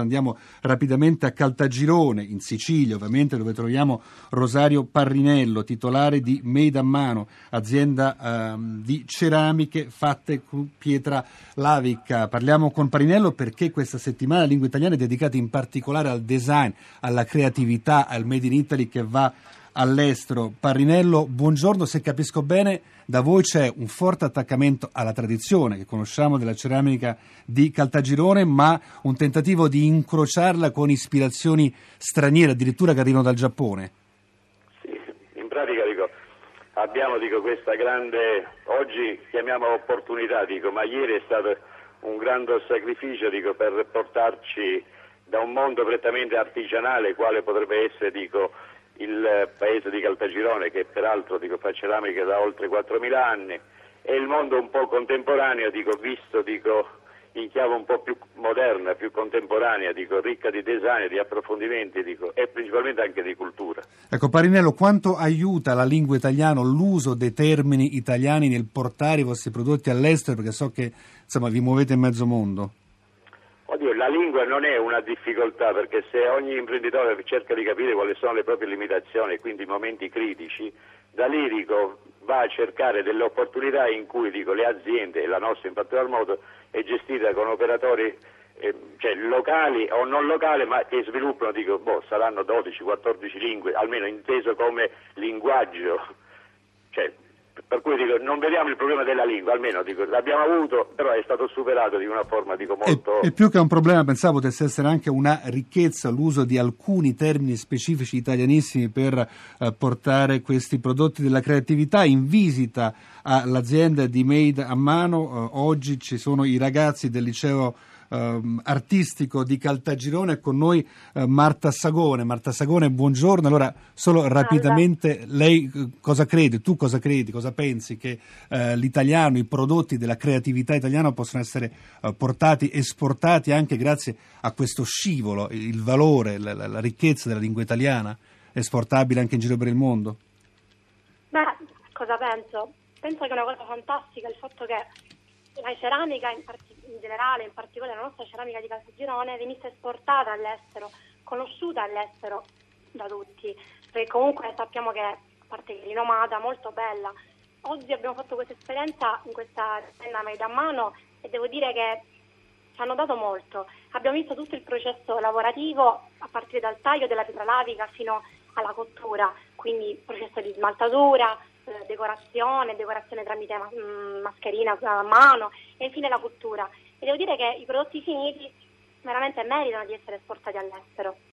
Andiamo rapidamente a Caltagirone, in Sicilia, ovviamente, dove troviamo Rosario Parrinello, titolare di Made a Mano, azienda ehm, di ceramiche fatte con pietra lavica. Parliamo con Parrinello perché questa settimana la lingua italiana è dedicata in particolare al design, alla creatività, al Made in Italy che va all'estero. Parrinello, buongiorno, se capisco bene, da voi c'è un forte attaccamento alla tradizione che conosciamo della ceramica di Caltagirone, ma un tentativo di incrociarla con ispirazioni straniere, addirittura che arrivano dal Giappone. Sì, in pratica dico, abbiamo dico, questa grande, oggi chiamiamola opportunità, dico, ma ieri è stato un grande sacrificio dico, per portarci da un mondo prettamente artigianale, quale potrebbe essere dico, il paese di Caltagirone, che peraltro dico, fa ceramica da oltre 4.000 anni, e il mondo un po' contemporaneo, dico, visto dico, in chiave un po' più moderna, più contemporanea, dico, ricca di design, di approfondimenti dico, e principalmente anche di cultura. Ecco Parinello, quanto aiuta la lingua italiana, l'uso dei termini italiani nel portare i vostri prodotti all'estero? Perché so che insomma, vi muovete in mezzo mondo. La lingua non è una difficoltà perché se ogni imprenditore cerca di capire quali sono le proprie limitazioni e quindi i momenti critici, da lì dico, va a cercare delle opportunità in cui dico, le aziende, e la nostra in particolar modo, è gestita con operatori eh, cioè, locali o non locali ma che sviluppano, dico, boh, saranno 12-14 lingue, almeno inteso come linguaggio. Cioè, per cui dico, non vediamo il problema della lingua, almeno dico, l'abbiamo avuto, però è stato superato di una forma dico, molto... E, e, più che un problema pensavo potesse essere anche una ricchezza l'uso di alcuni termini specifici italianissimi per eh, portare questi prodotti della creatività in visita all'azienda di Made a Mano. Eh, oggi ci sono i ragazzi del liceo ehm, artistico di Caltagirone con noi eh, Marta Sagone. Marta Sagone, buongiorno. Allora, solo rapidamente, lei eh, cosa crede? Tu cosa credi? Cosa pensi che eh, l'italiano, i prodotti della creatività italiana possono essere eh, portati, esportati anche grazie a questo scivolo, il valore, la, la, la ricchezza della lingua italiana, esportabile anche in giro per il mondo? Beh, cosa penso? Penso che è una cosa fantastica il fatto che la ceramica in, part- in, generale, in particolare la nostra ceramica di Caltagirone, venisse esportata all'estero, conosciuta all'estero da tutti, perché comunque sappiamo che, a parte è rinomata, molto bella. Oggi abbiamo fatto questa esperienza in questa tenda made a mano e devo dire che ci hanno dato molto. Abbiamo visto tutto il processo lavorativo a partire dal taglio della pietra lavica fino alla cottura, quindi processo di smaltatura, decorazione, decorazione tramite mm, mascherina a mano e infine la cottura. E devo dire che i prodotti finiti veramente meritano di essere esportati all'estero.